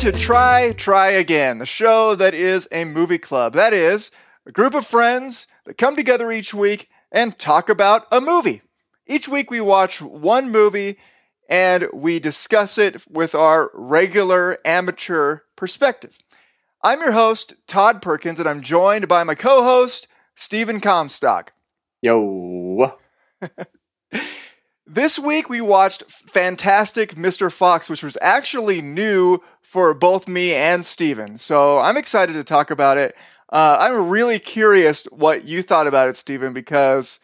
to Try, Try Again, the show that is a movie club. That is, a group of friends that come together each week and talk about a movie. Each week we watch one movie and we discuss it with our regular amateur perspective. I'm your host, Todd Perkins, and I'm joined by my co host, Stephen Comstock. Yo. This week we watched Fantastic Mr. Fox, which was actually new for both me and Steven. So I'm excited to talk about it. Uh, I'm really curious what you thought about it, Steven, because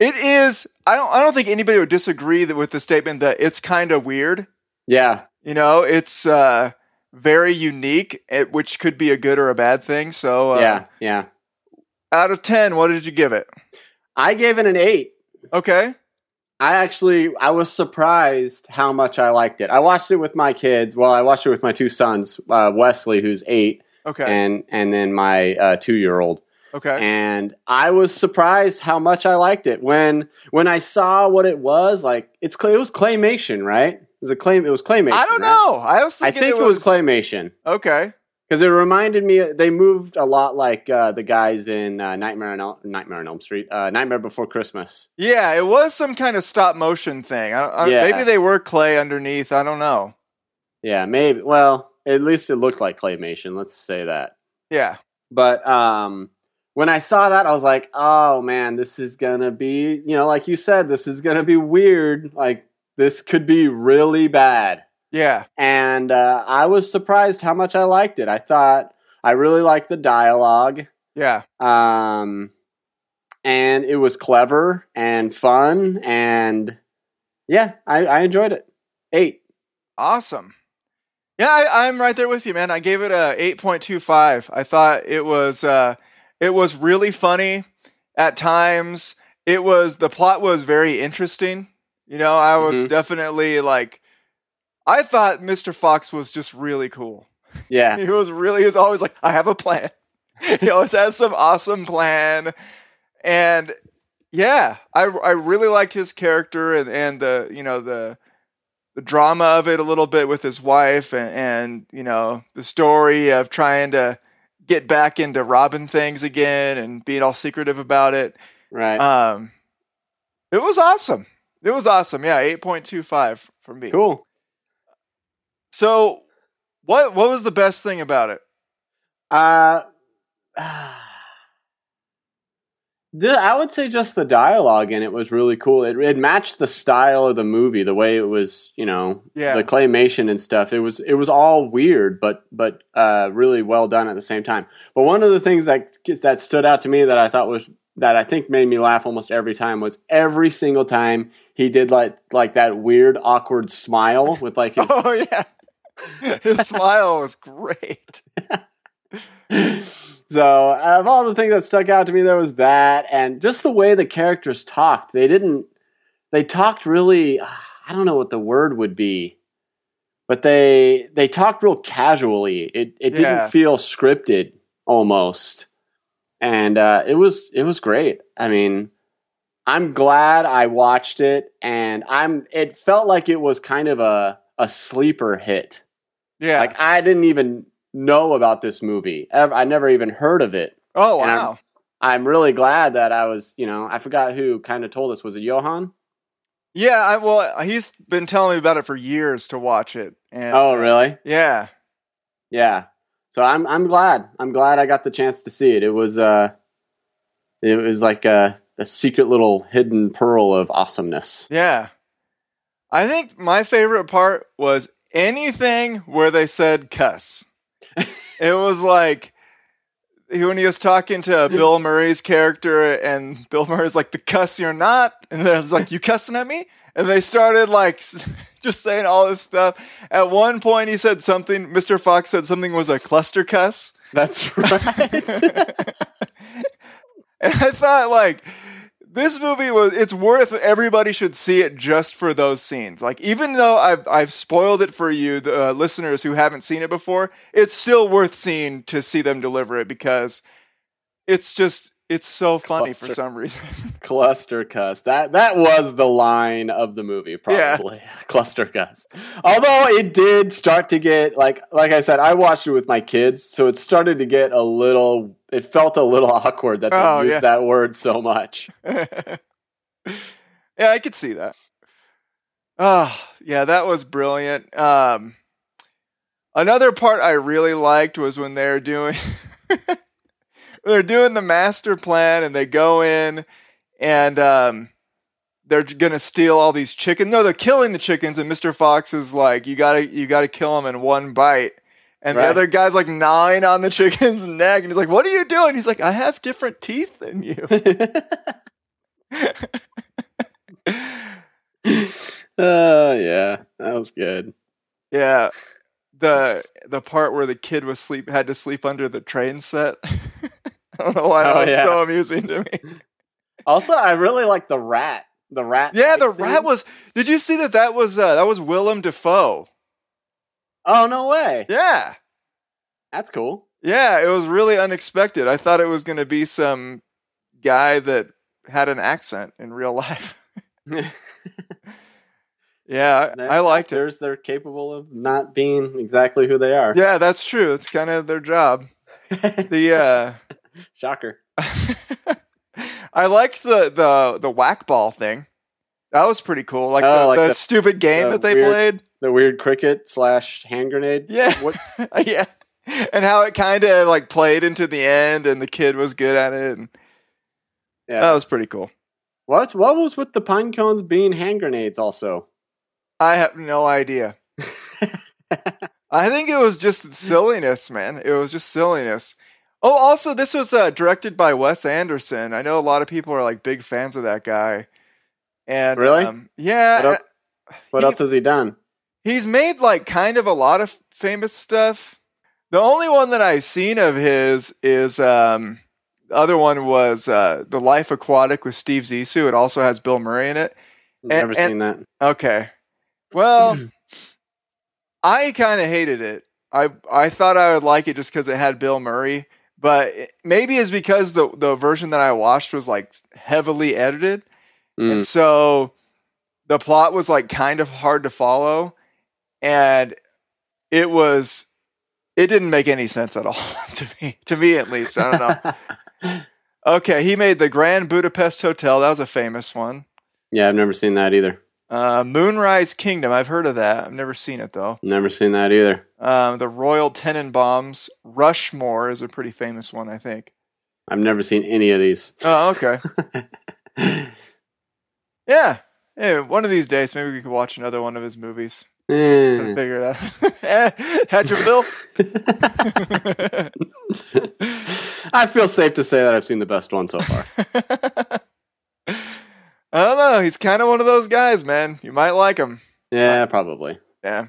it is. I don't. I don't think anybody would disagree that with the statement that it's kind of weird. Yeah. You know, it's uh, very unique, it, which could be a good or a bad thing. So uh, yeah. Yeah. Out of ten, what did you give it? I gave it an eight. Okay. I actually I was surprised how much I liked it. I watched it with my kids. Well, I watched it with my two sons, uh, Wesley, who's eight, Okay. and and then my uh, two year old. okay. And I was surprised how much I liked it when when I saw what it was. Like it's clay, it was claymation, right? It was a claim. It was claymation. I don't right? know. I was I think it was claymation. Okay. Because it reminded me they moved a lot like uh, the guys in uh, Nightmare on El- Nightmare on Elm Street, uh, Nightmare Before Christmas. Yeah, it was some kind of stop motion thing. I, I, Yeah. Maybe they were clay underneath. I don't know. Yeah, maybe. Well, at least it looked like claymation. Let's say that. Yeah. But um, when I saw that, I was like, "Oh man, this is gonna be you know, like you said, this is gonna be weird. Like this could be really bad." Yeah. And uh, I was surprised how much I liked it. I thought I really liked the dialogue. Yeah. um, and it was clever and fun and yeah I, I enjoyed it eight Awesome. Yeah, I, I'm right there with you, man. I gave it a 8.25. I thought it was uh, it was really funny at times. It was the plot was very interesting. You know, I was Mhm. definitely like, I thought Mr. Fox was just really cool. yeah He was really he was always like, I have a plan. he always has some awesome plan. And yeah, I I really liked his character and, and the you know the the drama of it a little bit with his wife and, and you know the story of trying to get back into robbing things again and being all secretive about it. right Um, it was awesome. It was awesome. Yeah, eight point two five for me. cool So, what what was the best thing about it? uh I would say just the dialogue in it was really cool. It, it matched the style of the movie, the way it was, you know, Yeah. the claymation and stuff. It was it was all weird, but but uh, really well done at the same time. But one of the things that that stood out to me that I thought was that I think made me laugh almost every time was every single time he did like like that weird awkward smile with like his Oh yeah, his smile was great. so of all the things that stuck out to me there was that and just the way the characters talked. They didn't they talked really i don't know what the word would be but they they talked real casually. It it Yeah. didn't feel scripted almost. And uh, it was it was great. I mean i'm glad i watched it and i'm it felt like it was kind of a a sleeper hit Yeah. like I didn't even know about this movie. I never even heard of it. oh and I'm- wow. I'm really glad that I was, you know, I forgot who kind of told us. Was it Johan? Yeah. I, well, he's been telling me about it for years to watch it. And, Oh, really? Yeah. Yeah. So I'm I'm glad. I'm glad I got the chance to see it. It was uh it was like a, a secret little hidden pearl of awesomeness. Yeah. I think my favorite part was anything where they said cuss. it was like when he was talking to Bill Murray's character, and Bill Murray's like, "The cuss you're not," and then it's like, "You cussing at me?" And they started like just saying all this stuff. At one point, he said something. Mr. Fox said something was a cluster cuss. That's right. And I thought like this movie was it's worth everybody should see it just for those scenes. Like even though I've I've spoiled it for you, the uh, listeners who haven't seen it before, it's still worth seeing to see them deliver it because it's just it's so funny for some reason. Cluster cuss. That that was the line of the movie, Yeah. probably. Cluster cuss. Although it did start to get like like I said, I watched it with my kids, so it started to get a little. It felt a little awkward that they Oh, used yeah. that word so much. yeah, I could see that. Oh, yeah, that was brilliant. Um, another part I really liked was when they're doing they're doing the master plan and they go in and um, they're gonna steal all these chickens. No, they're killing the chickens, and Mr. Fox is like, "You gotta, you gotta kill them in one bite." And the other guy's like gnawing on the chicken's neck, and he's like, "What are you doing?" He's like, "I have different teeth than you." Oh yeah, that was good. Yeah, the the part where the kid was sleep had to sleep under the train set. I don't know why that Oh, was yeah. so amusing to me. Also, I really like the rat. The rat. Yeah, the scene. rat was. Did you see that? That was uh, that was Willem Dafoe. Oh no way! Yeah, That's cool. yeah. It was really unexpected. I thought it was going to be some guy that had an accent in real life. yeah, I, I liked it. They're capable of not being exactly who they are. Yeah, that's true. It's kind of their job. The uh, Shocker. I liked the the the whack ball thing. That was pretty cool. Like Oh, the, like the the- stupid game the that they weird- played. The weird cricket slash hand grenade. Yeah. What? yeah. And how it kind of like played into the end and the kid was good at it and Yeah. that was pretty cool. what? What was with the pine cones being hand grenades? Also. I have no idea. I think it was just silliness, man. It was just silliness. Oh, also, this was uh, directed by Wes Anderson. I know a lot of people are like big fans of that guy. And Really? um, yeah, What else- What He- else has he done? He's made like kind of a lot of famous stuff. The only one that I've seen of his is um the other one was uh The Life Aquatic with Steve Zissou. It also has Bill Murray in it. Never and- seen that. Okay. Well, I kind of hated it. I I thought I would like it just cuz it had Bill Murray, but maybe it's because the the version that I watched was like heavily edited. Mm. And so the plot was like kind of hard to follow and it was it didn't make any sense at all to me to me at least i don't know okay he made the grand budapest hotel that was a famous one yeah, I've never seen that either. Uh, moonrise kingdom. I've heard of that. I've never seen it though. Never seen that either. um, the royal tenenbaums rushmore is a pretty famous one i think. I've never seen any of these. oh okay. Yeah. Yeah one of these days maybe we could watch another one of his movies. Eh. figure it out. Had your bill? I feel safe to say that I've seen the best one so far. I don't know. He's kind of one of those guys, man. You might like him. Yeah, probably. Yeah.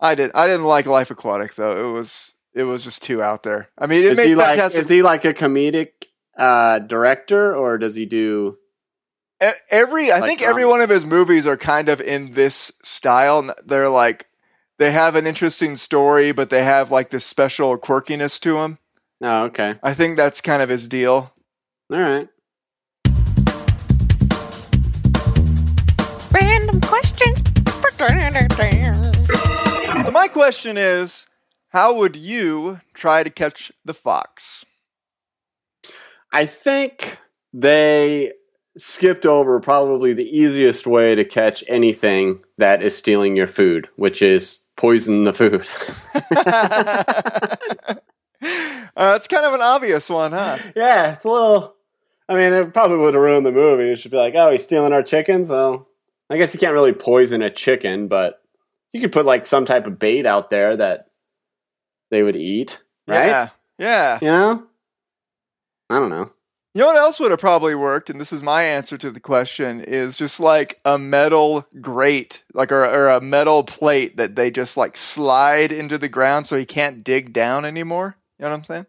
I did. I didn't like Life Aquatic though. It was it was just too out there. I mean, it Is made he like is he like a comedic uh, director or does he do? every I like think every one of his movies are kind of in this style. They're like they have an interesting story, but they have like this special quirkiness to them. Oh, okay. I think that's kind of his deal. All right. Random questions. So my question is, how would you try to catch the fox? I think they skipped over probably the easiest way to catch anything that is stealing your food, which is poison the food. uh, it's kind of an obvious one, huh? yeah, it's a little. I mean, it probably would have ruined the movie. It should be like, oh, he's stealing our chickens. Well, I guess you can't really poison a chicken, but you could put like some type of bait out there that they would eat, right? Yeah. Yeah. You know? I don't know. You know what else would have probably worked, and this is my answer to the question, is just like a metal grate, like or, or a metal plate that they just like slide into the ground so he can't dig down anymore. You know what I'm saying?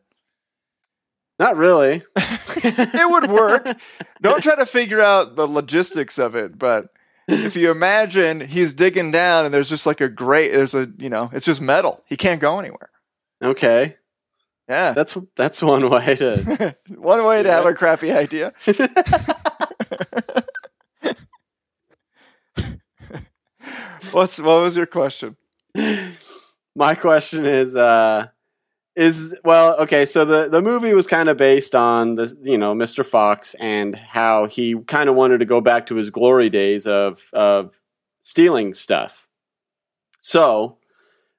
Not really. it would work. Don't try to figure out the logistics of it, but if you imagine he's digging down and there's just like a great there's a you know, it's just metal. He can't go anywhere. Okay. Yeah. That's that's one way to. One way to have a crappy idea. What's what was your question? My question is, uh, is well, okay. So the the movie was kind of based on the you know Mr. Fox and how he kind of wanted to go back to his glory days of of stealing stuff. So,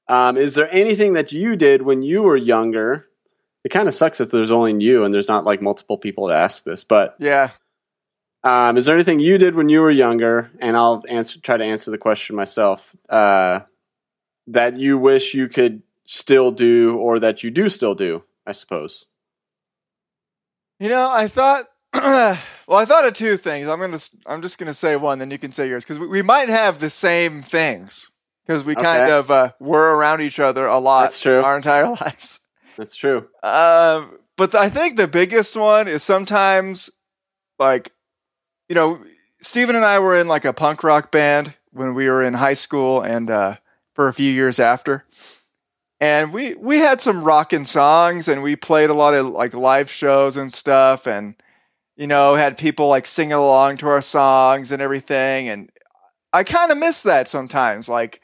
um, is there anything that you did when you were younger? It kind of sucks that there's only you and there's not like multiple people to ask this, but Yeah. um, is there anything you did when you were younger? And I'll answer, try to answer the question myself. Uh, that you wish you could still do, or that you do still do, I suppose. You know, I thought. well, I thought of two things. I'm gonna. I'm just gonna say one, then you can say yours because we, we might have the same things because we kind of uh, were around each other a lot. That's true. Our entire lives. That's true. Um, but I think the biggest one is sometimes like, you know, Steven and I were in like a punk rock band when we were in high school and uh, for a few years after. And we we had some rocking songs and we played a lot of like live shows and stuff and you know had people like singing along to our songs and everything and I kind of miss that sometimes like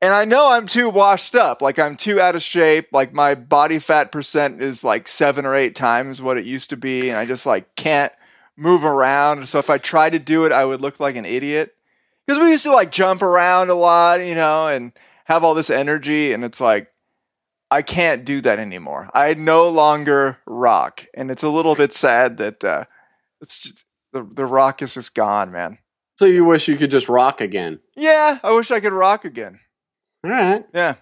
and I know I'm too washed up. Like I'm too out of shape. Like my body fat percent is like seven or eight times what it used to be, and I just like can't move around. So if I tried to do it, I would look like an idiot. Because we used to like jump around a lot, you know, and have all this energy, and it's like I can't do that anymore. I no longer rock, and it's a little bit sad that uh, it's just the the rock is just gone, man. So you wish you could just rock again. Yeah, I wish I could rock again. All right, Yeah,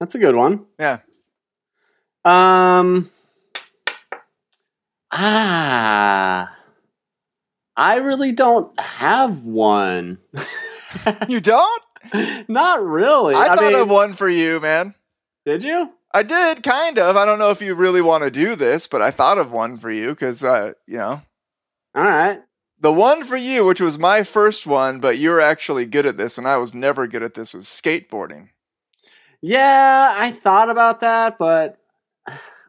that's a good one. yeah. Um. Ah. I really don't have one. You don't? Not really. I, thought mean, of one for you, man. Did you? I did, kind of. I don't know if you really want to do this, but I thought of one for you because, uh, you know, All right. the one for you, which was my first one, but you're actually good at this, and I was never good at this, was skateboarding. Yeah, I thought about that, but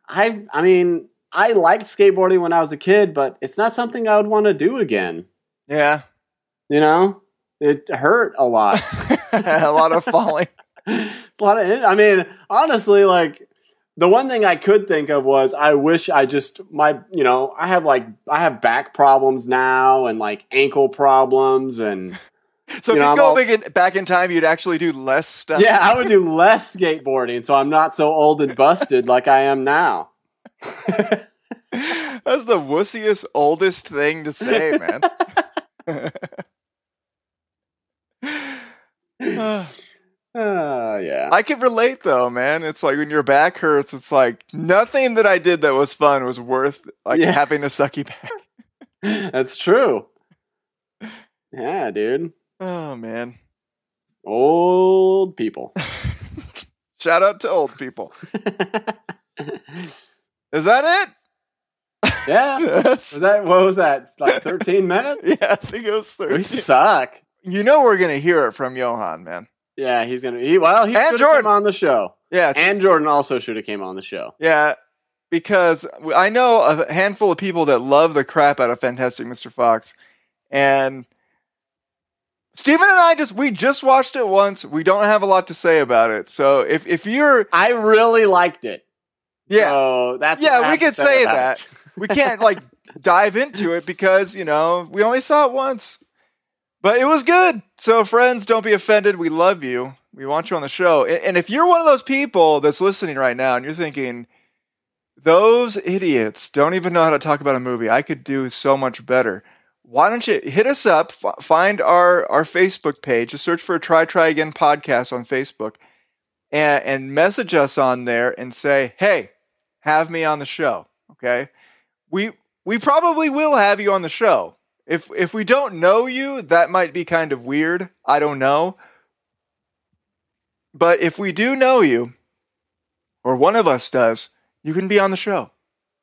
I I mean, I liked skateboarding when I was a kid, but it's not something I would want to do again. Yeah, You know? It hurt a lot. a lot of falling. a lot of I mean, honestly, like the one thing I could think of was I wish I just my you know, I have like I have back problems now and like ankle problems and So You if know, you go all- back in, back in time, you'd actually do less stuff. yeah, I would do less skateboarding so I'm not so old and busted like I am now. That's the wussiest, oldest thing to say, man. Uh, yeah. I could relate though, man. It's like when your back hurts, it's like nothing that I did that was fun was worth like Yeah. having a sucky back. That's true. Yeah, dude. Oh man. Old people. Shout out to old people. Is that it? yeah. it? Was that what was that? Like 13 minutes? yeah, I think it was 13. We suck. You know we're gonna hear it from Johan, man. Yeah, he's gonna. He well, he And Jordan. come on the show, Yeah, and Jordan also should have came on the show. yeah, because I know a handful of people that love the crap out of Fantastic Mr. Fox, and Stephen and I just we just watched it once. We don't have a lot to say about it. So if if you're I really liked it. yeah, so that's Yeah, we could say that. we can't like dive into it because you know we only saw it once but it was good. So friends don't be offended. We love you. We want you on the show. And if you're one of those people that's listening right now and you're thinking those idiots don't even know how to talk about a movie. I could do so much better. Why don't you hit us up f- find our our facebook page. Just search for a try try again podcast on facebook. And, and message us on there and say hey have me on the show. Okay? We we probably will have you on the show. If if we don't know you, that might be kind of weird. I don't know. But if we do know you, or one of us does, you can be on the show.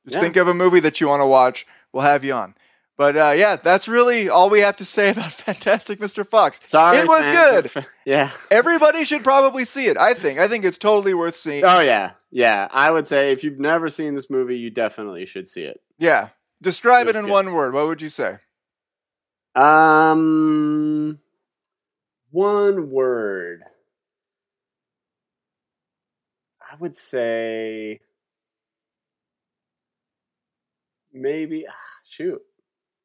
Just Yeah. think of a movie that you want to watch. We'll have you on. But uh, yeah, that's really all we have to say about Fantastic Mr. Fox. Sorry, it was man. good. Yeah. Everybody should probably see it. I think. I think it's totally worth seeing. Oh yeah. Yeah, I would say if you've never seen this movie, you definitely should see it. Yeah. Describe it It in good. one word. What would you say? Um, one word. I would say maybe. ah, Shoot,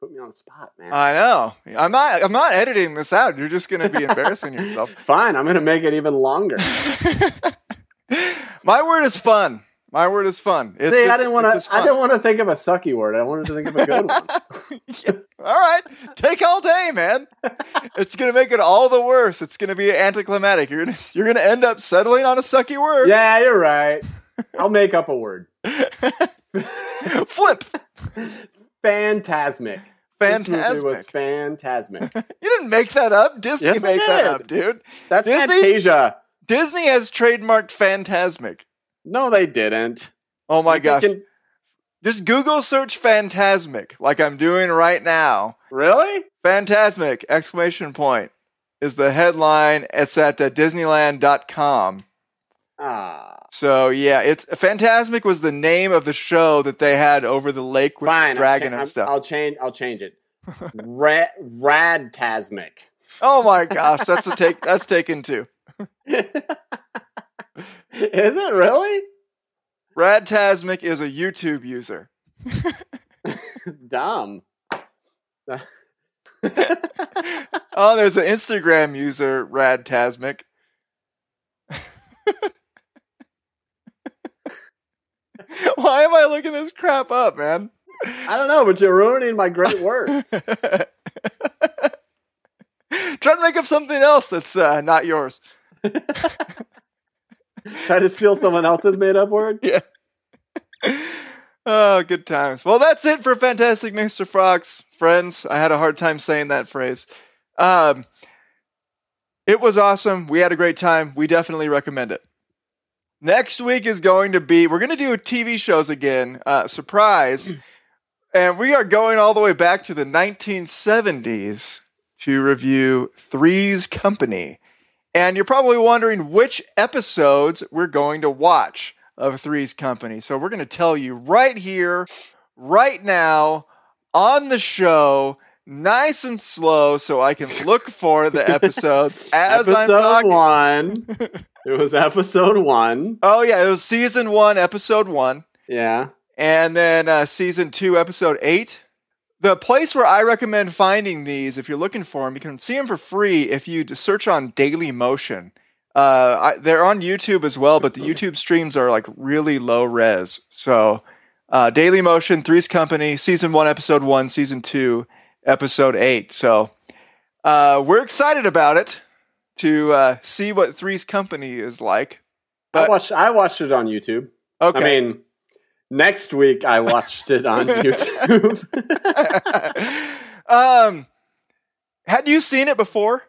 put me on the spot, man. I know. I'm not. I'm not editing this out. You're just going to be embarrassing yourself. Fine, I'm gonna make it even longer. My word is fun. My word is fun. It's See, I didn't want to. I didn't want to think of a sucky word. I wanted to think of a good one. All right, take all day, man. It's gonna make it all the worse. It's gonna be anticlimactic. You're gonna you're gonna end up settling on a sucky word. yeah, you're right. I'll make up a word. Flip. Phantasmic. This movie was phantasmic. You didn't make that up. Disney Yes, made that up, dude. That's Disney? Fantasia. Disney has trademarked Fantasmic. No, they didn't. Oh my gosh. Just Google search Phantasmic, like I'm doing right now. really? Fantasmic! Exclamation point is the headline. It's at uh, Disneyland.com. Ah, So yeah, it's Fantasmic was the name of the show that they had over the lake with fine. the dragon cha- and stuff. I'll change. I'll change it. Ra- Radtasmic. oh my gosh, that's a take. That's taken too. Is it really? Radtasmic is a YouTube user. Dumb. Oh, there's an Instagram user, Radtasmic. Why am I looking this crap up, man? I don't know, but you're ruining my great words. Try to make up something else that's uh, not yours. Try to steal someone else's made up word. Yeah. Oh, good times. Well, that's it for Fantastic Mr. Fox, friends. I had a hard time saying that phrase. Um, it was awesome. We had a great time. We definitely recommend it. Next week is going to be, we're going to do TV shows again. Uh, surprise. and we are going all the way back to the 1970s to review Three's Company. And you're probably wondering which episodes we're going to watch of Three's Company. So we're going to tell you right here, right now, on the show, nice and slow, so I can look for the episodes as I'm episode talking. one. it was episode one. Oh yeah, it was season one, episode one, Yeah. and then uh, season two, episode eight. The place where I recommend finding these, if you're looking for them, you can see them for free if you search on Daily Motion. Uh, I, they're on YouTube as well, but the YouTube streams are like really low res. So, uh, Daily Motion, Three's Company, season one, episode one, season two, episode eight. So, uh, we're excited about it to uh, see what Three's Company is like. I watched I watched it on YouTube. Okay. I mean, next week I watched it on YouTube. um, had you seen it before?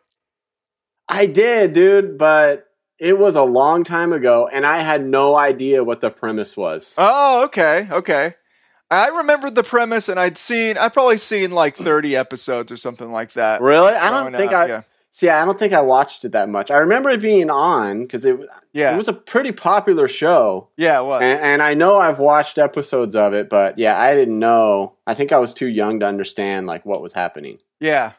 I did, dude, but it was a long time ago and I had no idea what the premise was. Oh, okay, okay. I remembered the premise, and I'd seen, I'd probably seen like thirty episodes or something like that. Really? I don't think up, I Yeah, See, I don't think I watched it that much. I remember it being on because it, yeah, it was a pretty popular show. yeah. What? And, and I know I've watched episodes of it, but yeah, I didn't know. I think I was too young to understand like what was happening. Yeah.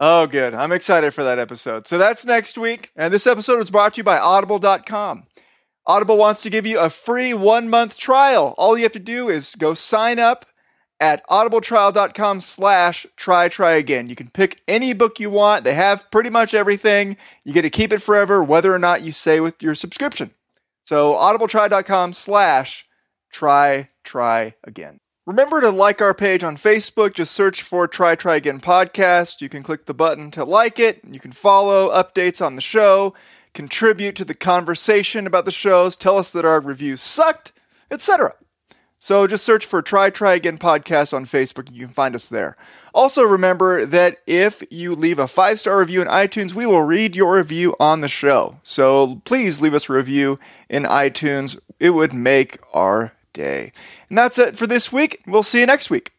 Oh, good. I'm excited for that episode. So that's next week. And this episode was brought to you by Audible.com. Audible wants to give you a free one month trial. All you have to do is go sign up at audibletrial.com slash try try again. You can pick any book you want. They have pretty much everything. You get to keep it forever, whether or not you say with your subscription. So audibletrial.com slash try try again. Remember to like our page on Facebook. Just search for Try Try Again Podcast. You can click the button to like it. You can follow updates on the show, contribute to the conversation about the shows, tell us that our reviews sucked, etc. So just search for Try Try Again Podcast on Facebook. and You can find us there. Also, remember that if you leave a five star review in iTunes, we will read your review on the show. So please leave us a review in iTunes. It would make our day. And that's it for this week. We'll see you next week.